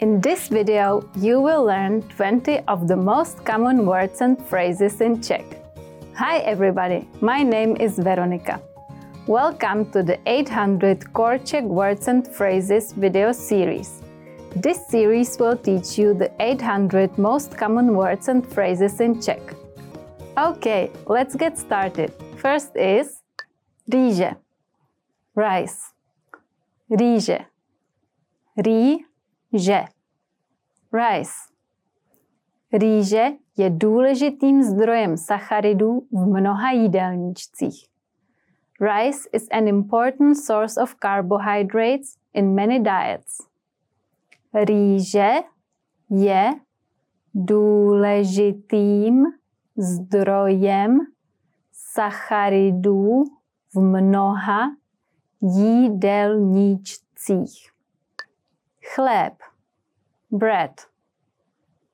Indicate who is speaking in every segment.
Speaker 1: In this video, you will learn 20 of the most common words and phrases in Czech. Hi everybody, my name is Veronika. Welcome to the 800 Core Czech Words and Phrases video series. This series will teach you the 800 most common words and phrases in Czech. Okay, let's get started. First is rýže, rice, rýže, rýže, rice. Rýže je důležitým zdrojem sacharidů v mnoha jídelníčcích. Rice is an important source of carbohydrates in many diets. Rýže je důležitým zdrojem sacharidů v mnoha jídelníčcích. Chléb, bread,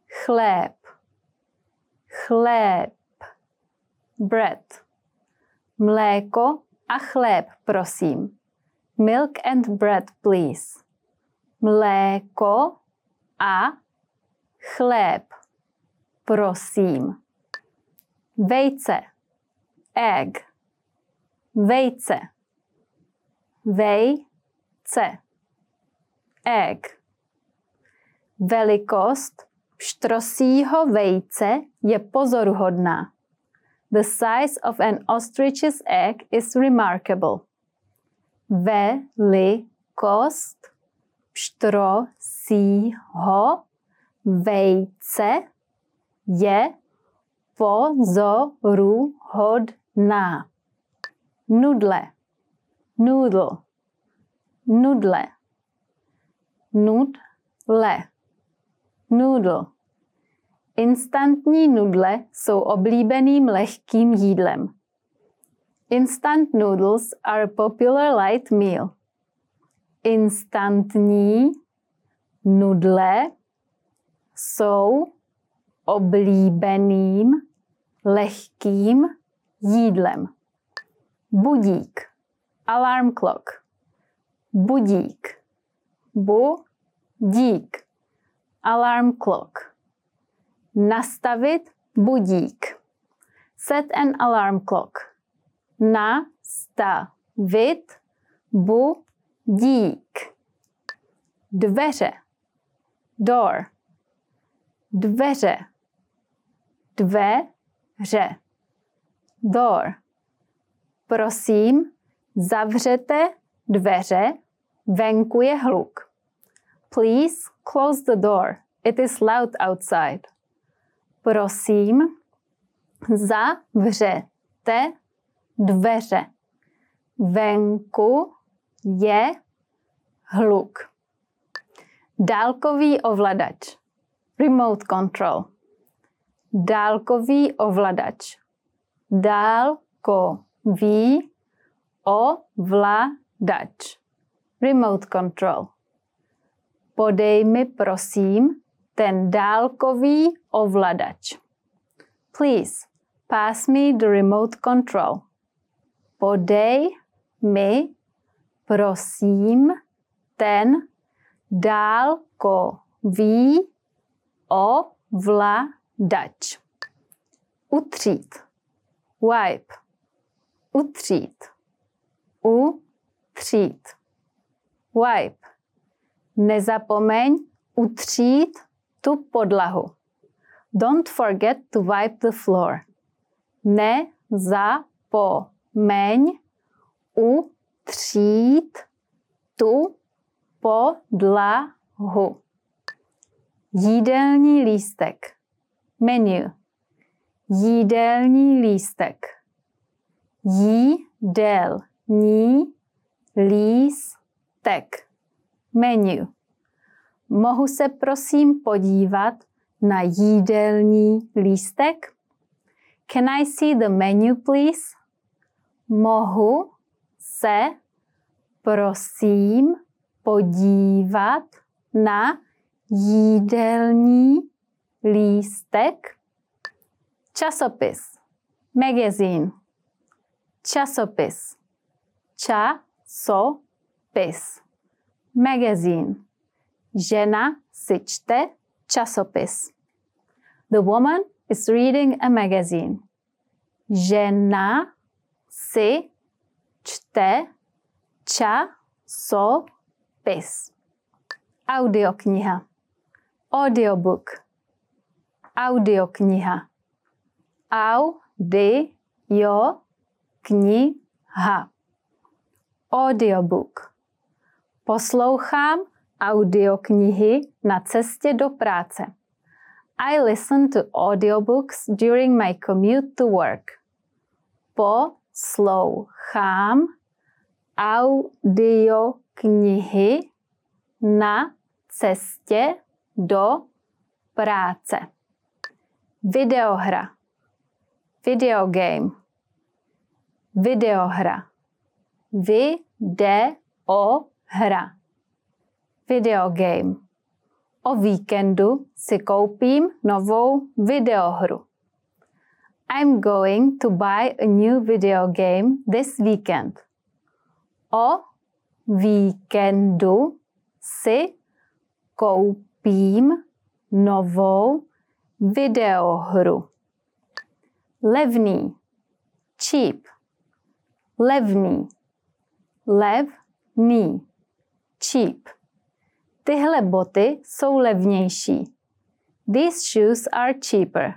Speaker 1: chléb, chléb, bread. Mléko a chléb, prosím. Milk and bread, please. Mléko a chléb, prosím. Vejce, egg, vejce, vejce, egg. Velikost pštrosího vejce je pozoruhodná. The size of an ostrich's egg is remarkable. Velikost pštrosího vejce je pozoruhodná. Nudle, noodle, nudle, nudle, noodle. Instantní nudle jsou oblíbeným lehkým jídlem. Instant noodles are a popular light meal. Instantní nudle jsou oblíbeným lehkým jídlem. Budík. Alarm clock. Budík. Budík. Alarm clock. Nastavit budík. Set an alarm clock. Nastavit budík. Dveře. Door. Dveře. Dveře. Door. Prosím, zavřete dveře, venku je hluk. Please close the door. It is loud outside. Prosím, zavřete dveře. Venku je hluk. Dálkový ovladač. Remote control. Dálkový ovladač. Dálkový ovladač. Remote control. Podej mi prosím ten dálkový ovladač. Please, pass me the remote control. Podej mi prosím ten dálkový ovladač. Utřít. Wipe. Utřít. Utřít. Wipe. Nezapomeň utřít tu podlahu. Don't forget to wipe the floor. Nezapomeň utřít tu podlahu. Jídelní lístek. Menu. Jídelní lístek. Jídelní lístek. Menu. Mohu se prosím podívat na jídelní lístek? Can I see the menu, please? Mohu se prosím podívat na jídelní lístek, časopis, magazine, časopis, časopis, magazine, Žena si čte časopis. The woman is reading a magazine. Žena si čte časopis. Audiokniha. Audiobook. Audiokniha. Audio kniha. Audiobook. Poslouchám audioknihy na cestě do práce. I listen to audiobooks during my commute to work. Poslouchám audioknihy na cestě do práce. Videohra. Video game. Videohra. Videohra. Video game. O víkendu si koupím novou videohru. I'm going to buy a new video game this weekend. O víkendu si koupím novou videohru. Levný. Cheap. Levný. Levný. Cheap. Tyhle boty jsou levnější. These shoes are cheaper.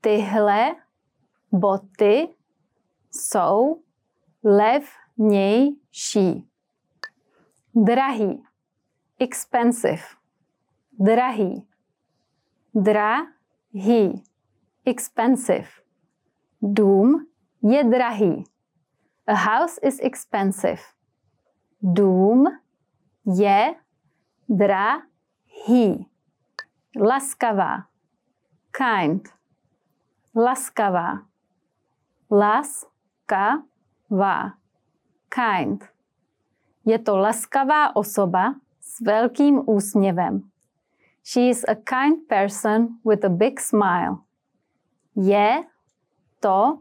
Speaker 1: Tyhle boty jsou levnější. Drahý. Expensive. Drahý. Drahý. Expensive. Dům je drahý. A house is expensive. Dům je drahý. Laskavá. Kind. Laskavá. Laskavá. Kind. Je to laskavá osoba s velkým úsměvem. She is a kind person with a big smile. Je to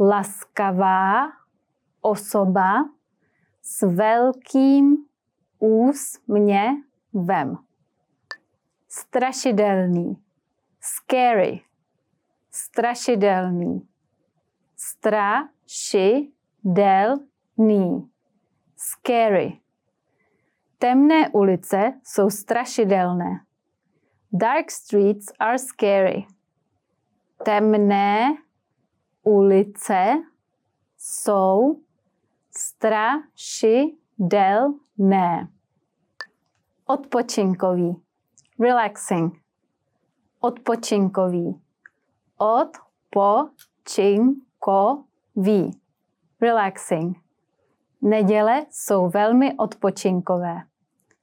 Speaker 1: laskavá osoba s velkým úsměvem. Strašidelný. Scary. Strašidelný. Strašidelný. Scary. Temné ulice jsou strašidelné. Dark streets are scary. Temné ulice jsou strašidelné. Odpočinkový. Relaxing. Odpočinkový. Odpočinkový. Relaxing. Neděle jsou velmi odpočinkové.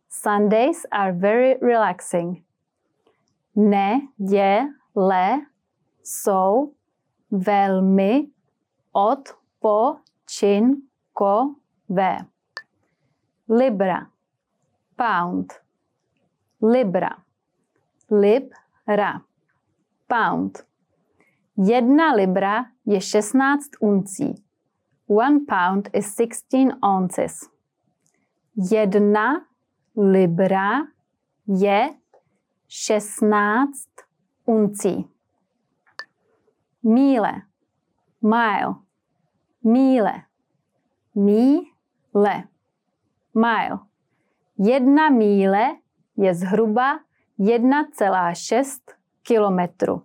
Speaker 1: Sundays are very relaxing. Neděle jsou velmi odpočinkové. Libra. Pound. Libra. Libra. Pound. Jedna libra je 16 uncí. One pound is 16 ounces. Jedna libra je 16 uncí. Míle. Mile. Míle. Míle. Mile. Jedna míle je zhruba 1,6 kilometru.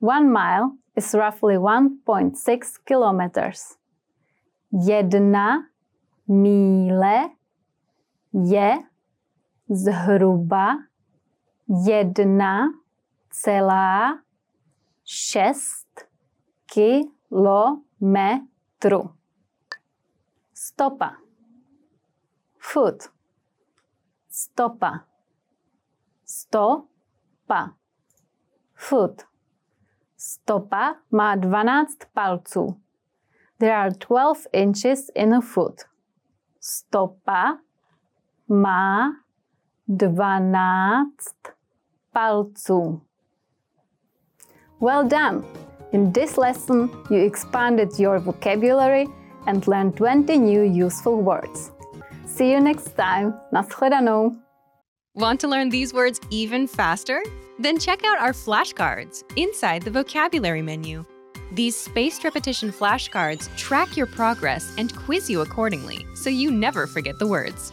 Speaker 1: One mile is roughly 1.6 kilometers. Jedna míle je zhruba jedna celá šest kilometru. Stopa. Foot. Stopa. Stopa. Foot. Stopa má 12 palců. There are 12 inches in a foot. Stopa má 12 palců. Well done! In this lesson, you expanded your vocabulary and learned 20 new useful words. See you next time.
Speaker 2: Want to learn these words even faster? Then check out our flashcards inside the vocabulary menu. These spaced repetition flashcards track your progress and quiz you accordingly so you never forget the words.